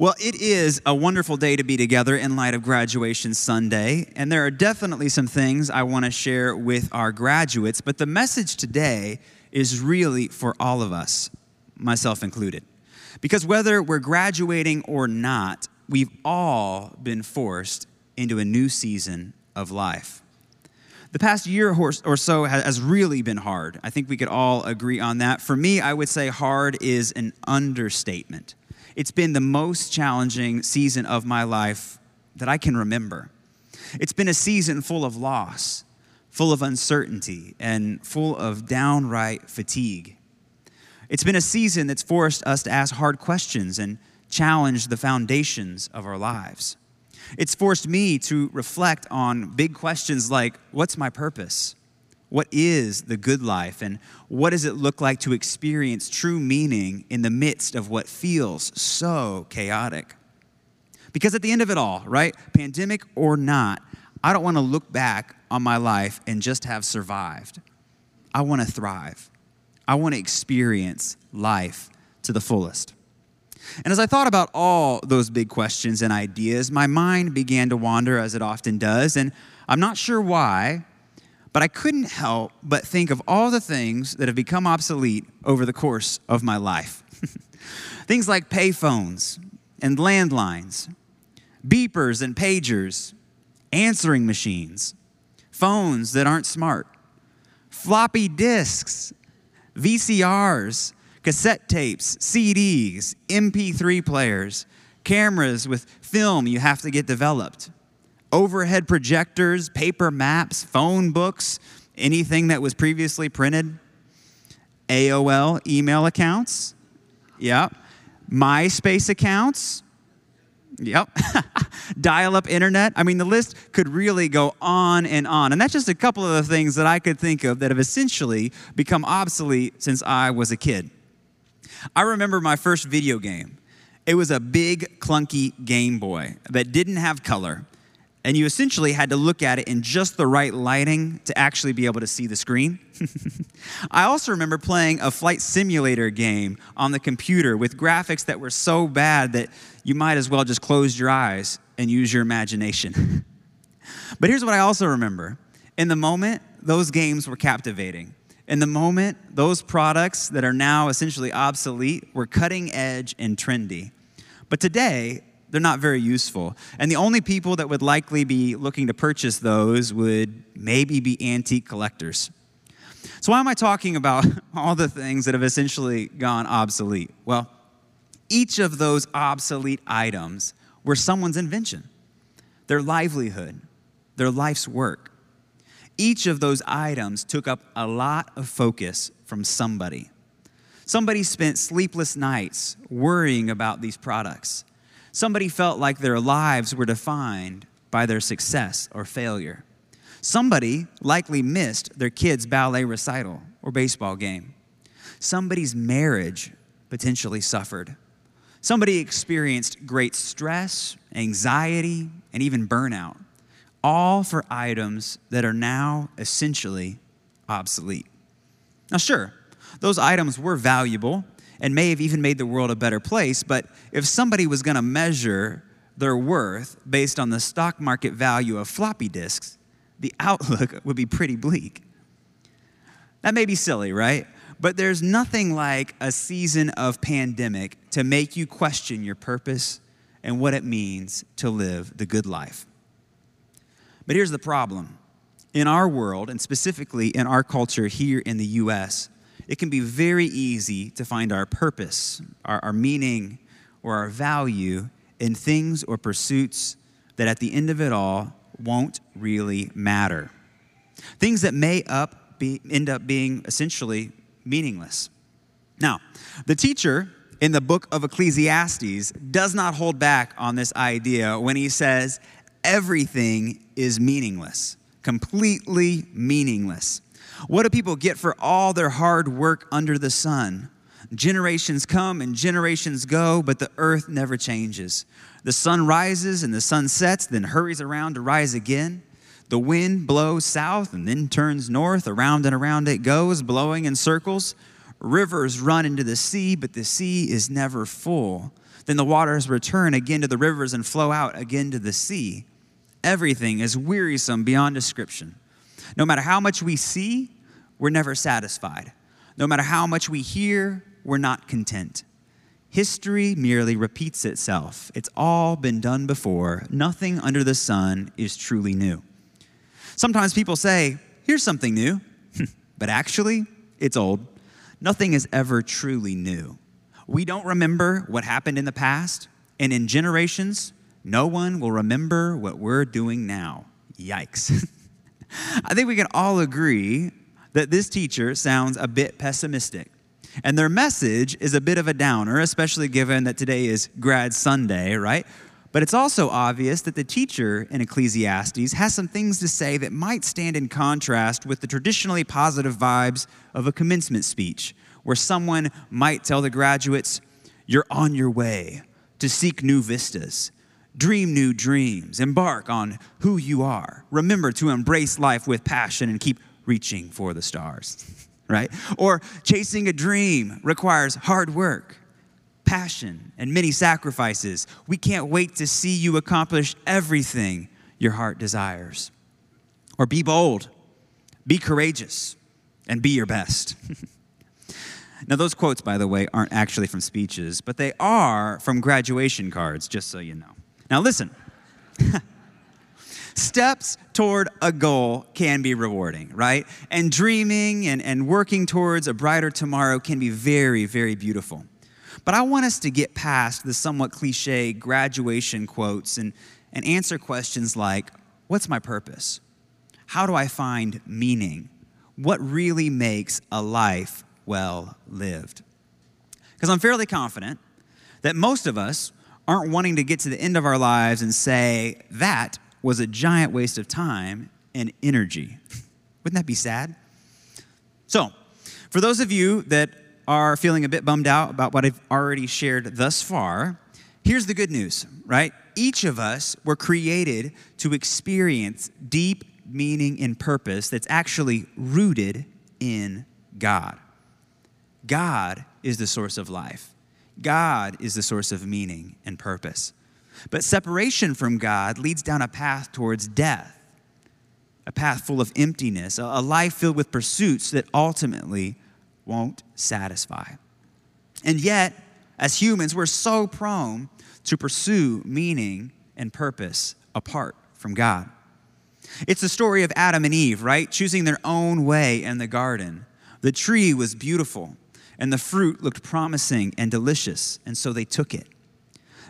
Well, it is a wonderful day to be together in light of graduation Sunday, and there are definitely some things I want to share with our graduates, but the message today is really for all of us, myself included. Because whether we're graduating or not, we've all been forced into a new season of life. The past year or so has really been hard. I think we could all agree on that. For me, I would say hard is an understatement. It's been the most challenging season of my life that I can remember. It's been a season full of loss, full of uncertainty, and full of downright fatigue. It's been a season that's forced us to ask hard questions and challenge the foundations of our lives. It's forced me to reflect on big questions like what's my purpose? What is the good life? And what does it look like to experience true meaning in the midst of what feels so chaotic? Because at the end of it all, right, pandemic or not, I don't want to look back on my life and just have survived. I want to thrive. I want to experience life to the fullest. And as I thought about all those big questions and ideas, my mind began to wander as it often does. And I'm not sure why, but I couldn't help but think of all the things that have become obsolete over the course of my life. things like payphones and landlines, beepers and pagers, answering machines, phones that aren't smart, floppy disks, VCRs, cassette tapes, CDs, MP3 players, cameras with film you have to get developed overhead projectors, paper maps, phone books, anything that was previously printed, AOL email accounts, yep, MySpace accounts, yep, dial up internet. I mean, the list could really go on and on. And that's just a couple of the things that I could think of that have essentially become obsolete since I was a kid. I remember my first video game. It was a big, clunky Game Boy that didn't have color and you essentially had to look at it in just the right lighting to actually be able to see the screen. I also remember playing a flight simulator game on the computer with graphics that were so bad that you might as well just close your eyes and use your imagination. but here's what I also remember in the moment, those games were captivating. In the moment, those products that are now essentially obsolete were cutting edge and trendy. But today, they're not very useful. And the only people that would likely be looking to purchase those would maybe be antique collectors. So, why am I talking about all the things that have essentially gone obsolete? Well, each of those obsolete items were someone's invention, their livelihood, their life's work. Each of those items took up a lot of focus from somebody. Somebody spent sleepless nights worrying about these products. Somebody felt like their lives were defined by their success or failure. Somebody likely missed their kid's ballet recital or baseball game. Somebody's marriage potentially suffered. Somebody experienced great stress, anxiety, and even burnout, all for items that are now essentially obsolete. Now, sure, those items were valuable and may have even made the world a better place. But if somebody was going to measure their worth based on the stock market value of floppy disks, the outlook would be pretty bleak. That may be silly, right? But there's nothing like a season of pandemic to make you question your purpose and what it means to live the good life. But here's the problem. In our world, and specifically in our culture here in the US, it can be very easy to find our purpose, our, our meaning, or our value in things or pursuits that at the end of it all won't really matter. Things that may up be, end up being essentially meaningless. Now, the teacher in the book of Ecclesiastes does not hold back on this idea when he says everything is meaningless, completely meaningless. What do people get for all their hard work under the sun? Generations come and generations go, but the earth never changes. The sun rises and the sun sets, then hurries around to rise again. The wind blows south and then turns north. Around and around it goes, blowing in circles. Rivers run into the sea, but the sea is never full. Then the waters return again to the rivers and flow out again to the sea. Everything is wearisome beyond description. No matter how much we see, we're never satisfied. No matter how much we hear, we're not content. History merely repeats itself. It's all been done before. Nothing under the sun is truly new. Sometimes people say, here's something new, but actually, it's old. Nothing is ever truly new. We don't remember what happened in the past, and in generations, no one will remember what we're doing now. Yikes. I think we can all agree that this teacher sounds a bit pessimistic. And their message is a bit of a downer, especially given that today is Grad Sunday, right? But it's also obvious that the teacher in Ecclesiastes has some things to say that might stand in contrast with the traditionally positive vibes of a commencement speech, where someone might tell the graduates, You're on your way to seek new vistas, dream new dreams, embark on who you are. Remember to embrace life with passion and keep reaching for the stars. right? Or chasing a dream requires hard work, passion, and many sacrifices. We can't wait to see you accomplish everything your heart desires. Or be bold, be courageous, and be your best. now, those quotes, by the way, aren't actually from speeches, but they are from graduation cards, just so you know. Now, listen. steps toward a goal can be rewarding, right? And dreaming and, and working towards a brighter tomorrow can be very, very beautiful. But I want us to get past the somewhat cliche graduation quotes and, and answer questions like What's my purpose? How do I find meaning? What really makes a life well lived? Because I'm fairly confident that most of us aren't wanting to get to the end of our lives and say, That was a giant waste of time and energy. Wouldn't that be sad? So, for those of you that are feeling a bit bummed out about what I've already shared thus far, here's the good news, right? Each of us were created to experience deep meaning and purpose that's actually rooted in God. God is the source of life. God is the source of meaning and purpose. But separation from God leads down a path towards death, a path full of emptiness, a life filled with pursuits that ultimately won't satisfy. And yet, as humans, we're so prone to pursue meaning and purpose apart from God. It's the story of Adam and Eve, right? Choosing their own way in the garden. The tree was beautiful, and the fruit looked promising and delicious, and so they took it.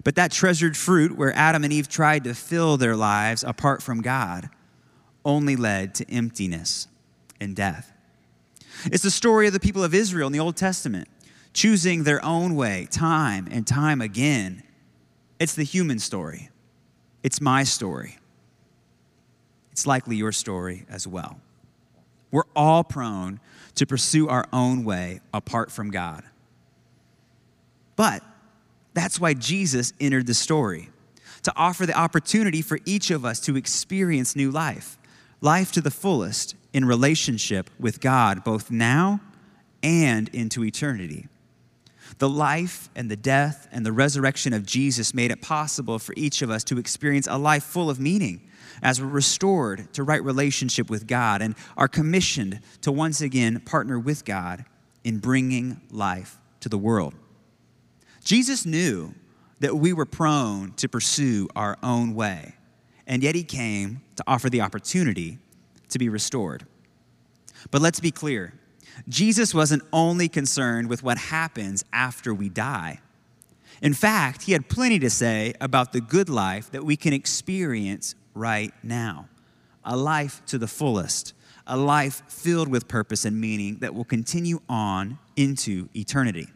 But that treasured fruit, where Adam and Eve tried to fill their lives apart from God, only led to emptiness and death. It's the story of the people of Israel in the Old Testament, choosing their own way time and time again. It's the human story, it's my story. It's likely your story as well. We're all prone to pursue our own way apart from God. But that's why Jesus entered the story to offer the opportunity for each of us to experience new life, life to the fullest in relationship with God, both now and into eternity. The life and the death and the resurrection of Jesus made it possible for each of us to experience a life full of meaning as we're restored to right relationship with God and are commissioned to once again partner with God in bringing life to the world. Jesus knew that we were prone to pursue our own way, and yet he came to offer the opportunity to be restored. But let's be clear Jesus wasn't only concerned with what happens after we die. In fact, he had plenty to say about the good life that we can experience right now a life to the fullest, a life filled with purpose and meaning that will continue on into eternity.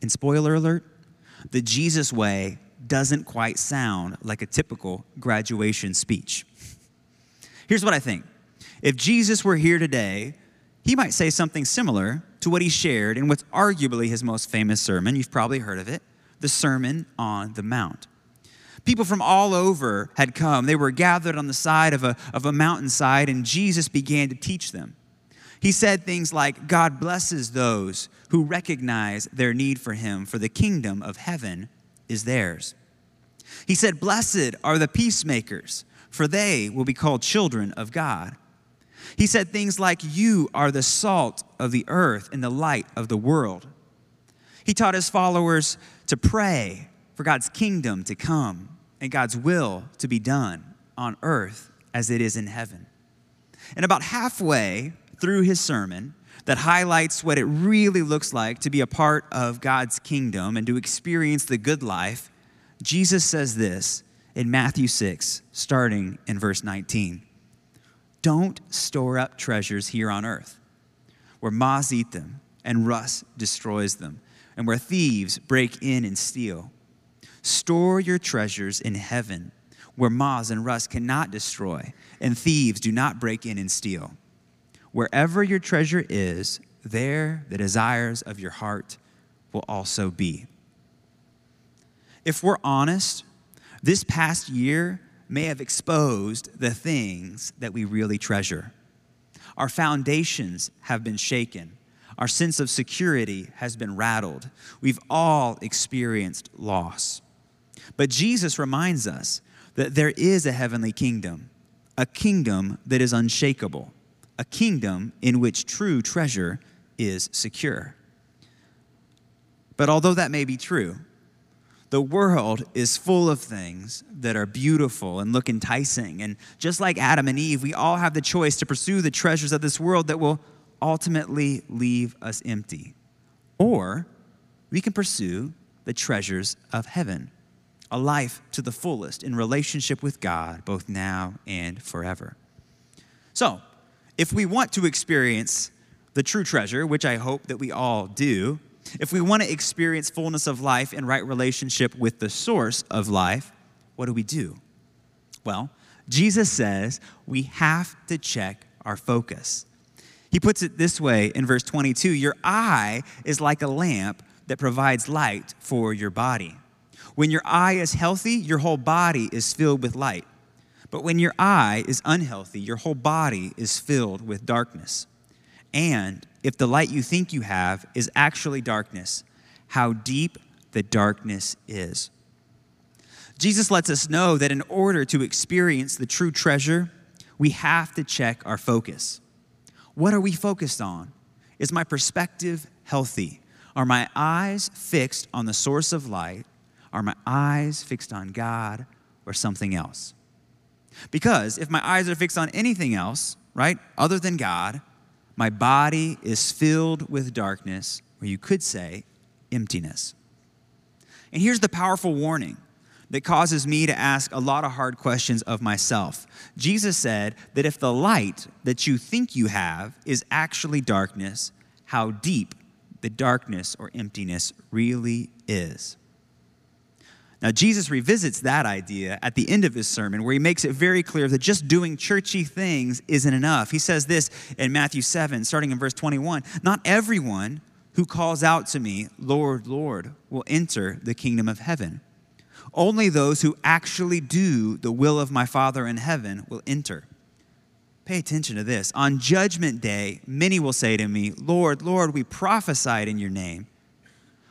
And spoiler alert, the Jesus way doesn't quite sound like a typical graduation speech. Here's what I think if Jesus were here today, he might say something similar to what he shared in what's arguably his most famous sermon. You've probably heard of it the Sermon on the Mount. People from all over had come. They were gathered on the side of a, of a mountainside, and Jesus began to teach them. He said things like, God blesses those who recognize their need for him, for the kingdom of heaven is theirs. He said, Blessed are the peacemakers, for they will be called children of God. He said things like, You are the salt of the earth and the light of the world. He taught his followers to pray for God's kingdom to come and God's will to be done on earth as it is in heaven. And about halfway through his sermon, that highlights what it really looks like to be a part of God's kingdom and to experience the good life, Jesus says this in Matthew 6, starting in verse 19 Don't store up treasures here on earth, where moths eat them and rust destroys them, and where thieves break in and steal. Store your treasures in heaven, where moths and rust cannot destroy, and thieves do not break in and steal. Wherever your treasure is, there the desires of your heart will also be. If we're honest, this past year may have exposed the things that we really treasure. Our foundations have been shaken. Our sense of security has been rattled. We've all experienced loss. But Jesus reminds us that there is a heavenly kingdom, a kingdom that is unshakable, a kingdom in which true treasure is secure. But although that may be true, the world is full of things that are beautiful and look enticing. And just like Adam and Eve, we all have the choice to pursue the treasures of this world that will ultimately leave us empty. Or we can pursue the treasures of heaven, a life to the fullest in relationship with God, both now and forever. So, if we want to experience the true treasure, which I hope that we all do, if we want to experience fullness of life and right relationship with the source of life, what do we do? Well, Jesus says we have to check our focus. He puts it this way in verse 22 Your eye is like a lamp that provides light for your body. When your eye is healthy, your whole body is filled with light. But when your eye is unhealthy, your whole body is filled with darkness. And if the light you think you have is actually darkness, how deep the darkness is. Jesus lets us know that in order to experience the true treasure, we have to check our focus. What are we focused on? Is my perspective healthy? Are my eyes fixed on the source of light? Are my eyes fixed on God or something else? Because if my eyes are fixed on anything else, right, other than God, my body is filled with darkness, or you could say emptiness. And here's the powerful warning that causes me to ask a lot of hard questions of myself. Jesus said that if the light that you think you have is actually darkness, how deep the darkness or emptiness really is. Now, Jesus revisits that idea at the end of his sermon, where he makes it very clear that just doing churchy things isn't enough. He says this in Matthew 7, starting in verse 21 Not everyone who calls out to me, Lord, Lord, will enter the kingdom of heaven. Only those who actually do the will of my Father in heaven will enter. Pay attention to this. On judgment day, many will say to me, Lord, Lord, we prophesied in your name.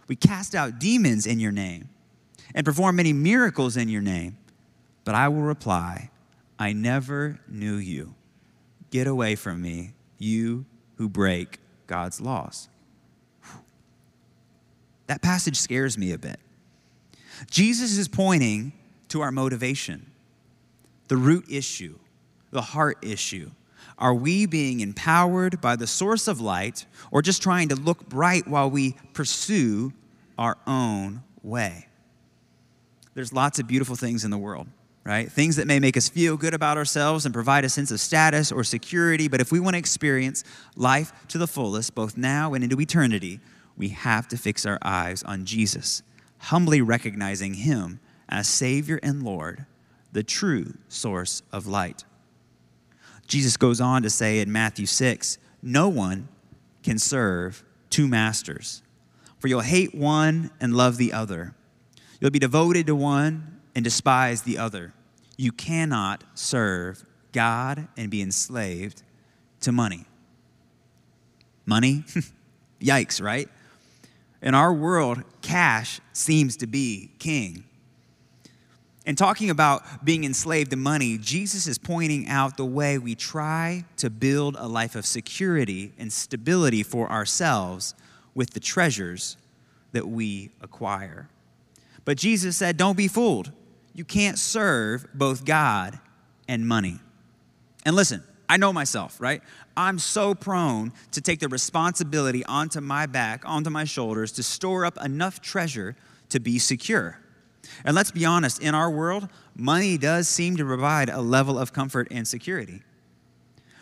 We cast out demons in your name and perform many miracles in your name. But I will reply, I never knew you. Get away from me, you who break God's laws. That passage scares me a bit. Jesus is pointing to our motivation, the root issue, the heart issue. Are we being empowered by the source of light or just trying to look bright while we pursue our own way? There's lots of beautiful things in the world, right? Things that may make us feel good about ourselves and provide a sense of status or security. But if we want to experience life to the fullest, both now and into eternity, we have to fix our eyes on Jesus, humbly recognizing Him as Savior and Lord, the true source of light. Jesus goes on to say in Matthew 6 No one can serve two masters, for you'll hate one and love the other You'll be devoted to one and despise the other. You cannot serve God and be enslaved to money. Money? Yikes, right? In our world, cash seems to be king. And talking about being enslaved to money, Jesus is pointing out the way we try to build a life of security and stability for ourselves with the treasures that we acquire. But Jesus said, Don't be fooled. You can't serve both God and money. And listen, I know myself, right? I'm so prone to take the responsibility onto my back, onto my shoulders, to store up enough treasure to be secure. And let's be honest, in our world, money does seem to provide a level of comfort and security.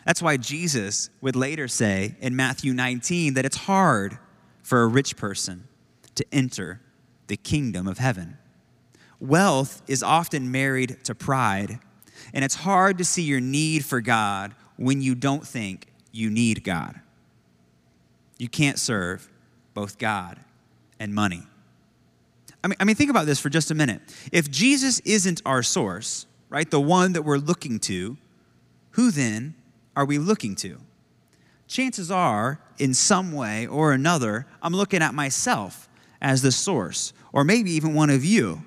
That's why Jesus would later say in Matthew 19 that it's hard for a rich person to enter the kingdom of heaven. Wealth is often married to pride, and it's hard to see your need for God when you don't think you need God. You can't serve both God and money. I mean, I mean, think about this for just a minute. If Jesus isn't our source, right, the one that we're looking to, who then are we looking to? Chances are, in some way or another, I'm looking at myself as the source, or maybe even one of you.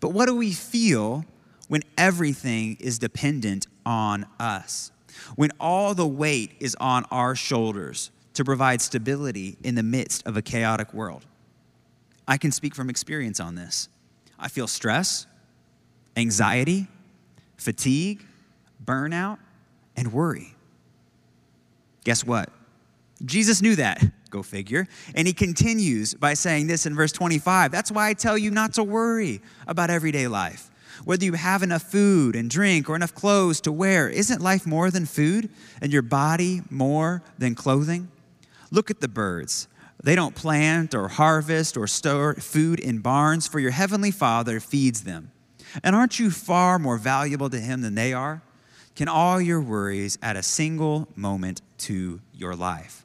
But what do we feel when everything is dependent on us? When all the weight is on our shoulders to provide stability in the midst of a chaotic world? I can speak from experience on this. I feel stress, anxiety, fatigue, burnout, and worry. Guess what? Jesus knew that, go figure. And he continues by saying this in verse 25 That's why I tell you not to worry about everyday life. Whether you have enough food and drink or enough clothes to wear, isn't life more than food and your body more than clothing? Look at the birds. They don't plant or harvest or store food in barns, for your heavenly Father feeds them. And aren't you far more valuable to Him than they are? Can all your worries add a single moment to your life?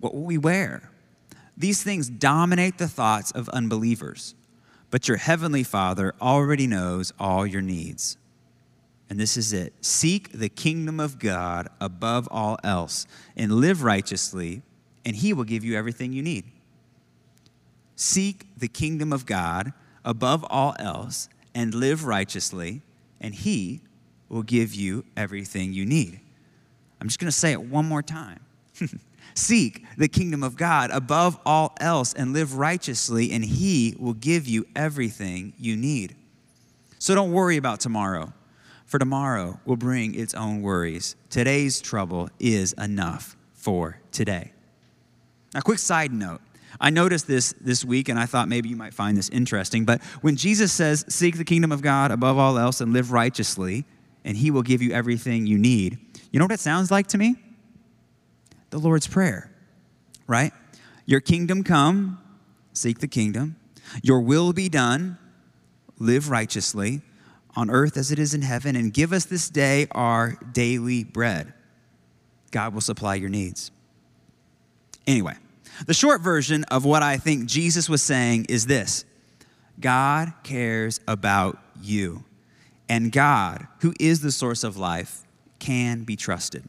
What will we wear? These things dominate the thoughts of unbelievers, but your heavenly Father already knows all your needs and this is it seek the kingdom of God above all else and live righteously, and he will give you everything you need. Seek the kingdom of God above all else and live righteously, and he will give you everything you need. I'm just going to say it one more time. Seek the kingdom of God above all else and live righteously, and he will give you everything you need. So don't worry about tomorrow for tomorrow will bring its own worries. Today's trouble is enough for today. Now, quick side note. I noticed this this week and I thought maybe you might find this interesting. But when Jesus says, Seek the kingdom of God above all else and live righteously, and he will give you everything you need, you know what it sounds like to me? The Lord's Prayer, right? Your kingdom come, seek the kingdom. Your will be done, live righteously on earth as it is in heaven, and give us this day our daily bread. God will supply your needs. Anyway, the short version of what I think Jesus was saying is this God cares about you, and God, who is the source of life, can be trusted.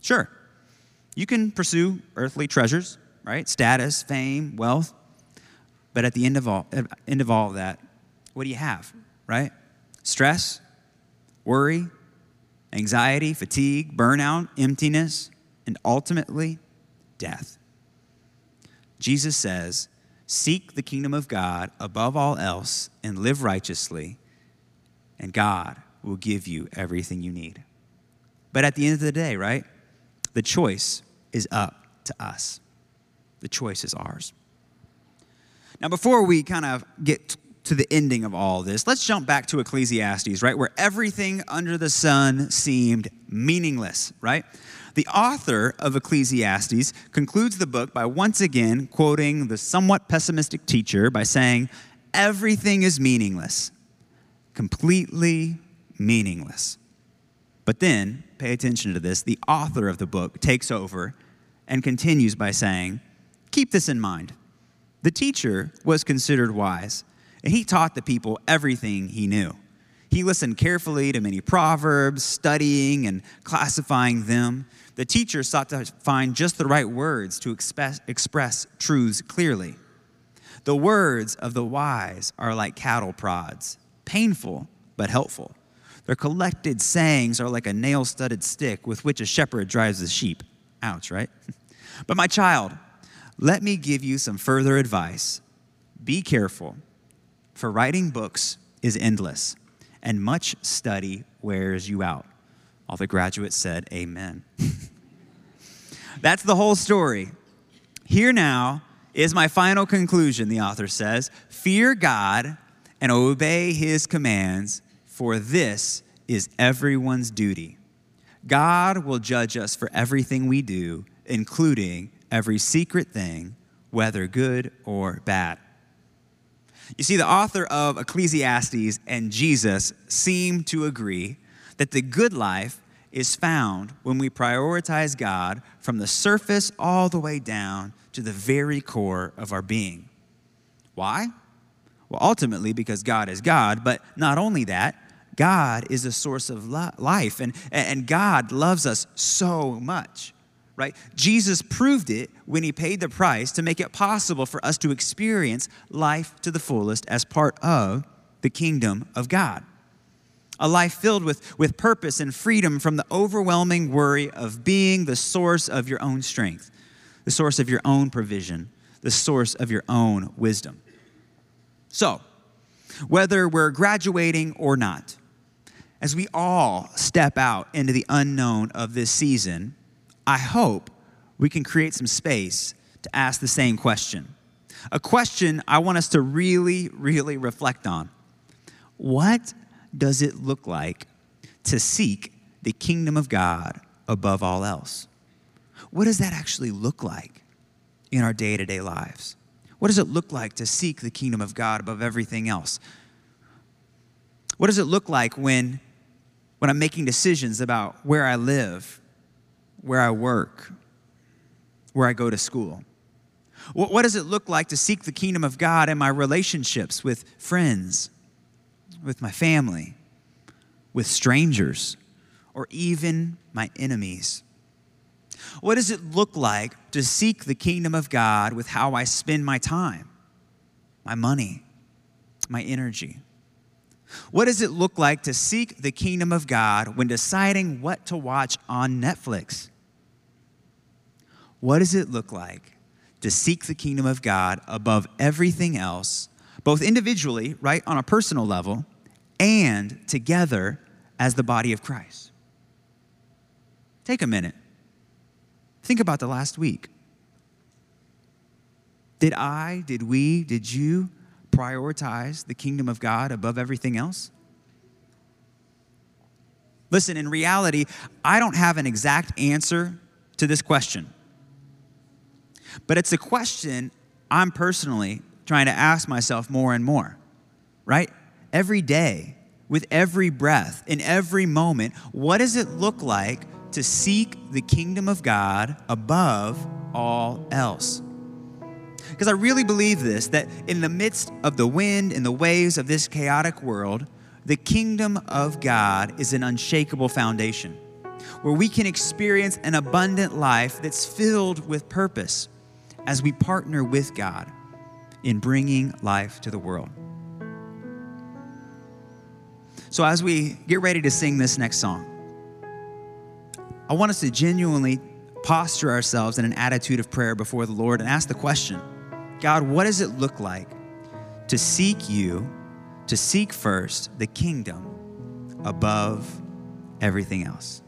Sure, you can pursue earthly treasures, right? Status, fame, wealth. But at the end of all, uh, end of all of that, what do you have, right? stress, worry, anxiety, fatigue, burnout, emptiness, and ultimately, death. Jesus says, Seek the kingdom of God above all else and live righteously, and God will give you everything you need. But at the end of the day, right, the choice is up to us. The choice is ours. Now, before we kind of get to the ending of all this, let's jump back to Ecclesiastes, right? Where everything under the sun seemed meaningless, right? The author of Ecclesiastes concludes the book by once again quoting the somewhat pessimistic teacher by saying, Everything is meaningless, completely meaningless. But then, pay attention to this, the author of the book takes over and continues by saying, Keep this in mind. The teacher was considered wise, and he taught the people everything he knew. He listened carefully to many proverbs, studying and classifying them. The teacher sought to find just the right words to express, express truths clearly. The words of the wise are like cattle prods, painful but helpful. Their collected sayings are like a nail studded stick with which a shepherd drives the sheep. Ouch, right? But my child, let me give you some further advice. Be careful, for writing books is endless, and much study wears you out. All the graduates said, Amen. That's the whole story. Here now is my final conclusion, the author says Fear God and obey his commands, for this is everyone's duty. God will judge us for everything we do, including every secret thing, whether good or bad. You see, the author of Ecclesiastes and Jesus seem to agree that the good life is found when we prioritize God from the surface all the way down to the very core of our being. Why? Well, ultimately, because God is God, but not only that, God is a source of life, and, and God loves us so much right? Jesus proved it when he paid the price to make it possible for us to experience life to the fullest as part of the kingdom of God. A life filled with, with purpose and freedom from the overwhelming worry of being the source of your own strength, the source of your own provision, the source of your own wisdom. So, whether we're graduating or not, as we all step out into the unknown of this season, I hope we can create some space to ask the same question. A question I want us to really, really reflect on. What does it look like to seek the kingdom of God above all else? What does that actually look like in our day to day lives? What does it look like to seek the kingdom of God above everything else? What does it look like when, when I'm making decisions about where I live where I work, where I go to school? What, does it look like to seek the kingdom of God in my relationships with friends, with my family, with strangers, or even my enemies? What does it look like to seek the kingdom of God with how I spend my time, my money, my energy? What does it look like to seek the kingdom of God when deciding what to watch on Netflix? What does it look like to seek the kingdom of God above everything else, both individually, right, on a personal level, and together as the body of Christ? Take a minute. Think about the last week. Did I, did we, did you prioritize the kingdom of God above everything else? Listen, in reality, I don't have an exact answer to this question. But it's a question I'm personally trying to ask myself more and more, right? Every day, with every breath, in every moment, what does it look like to seek the kingdom of God above all else? Because I really believe this that in the midst of the wind and the waves of this chaotic world, the kingdom of God is an unshakable foundation where we can experience an abundant life that's filled with purpose as we partner with God in bringing life to the world. So, as we get ready to sing this next song, I want us to genuinely posture ourselves in an attitude of prayer before the Lord and ask the question God, what does it look like to seek you, to seek first the kingdom above everything else?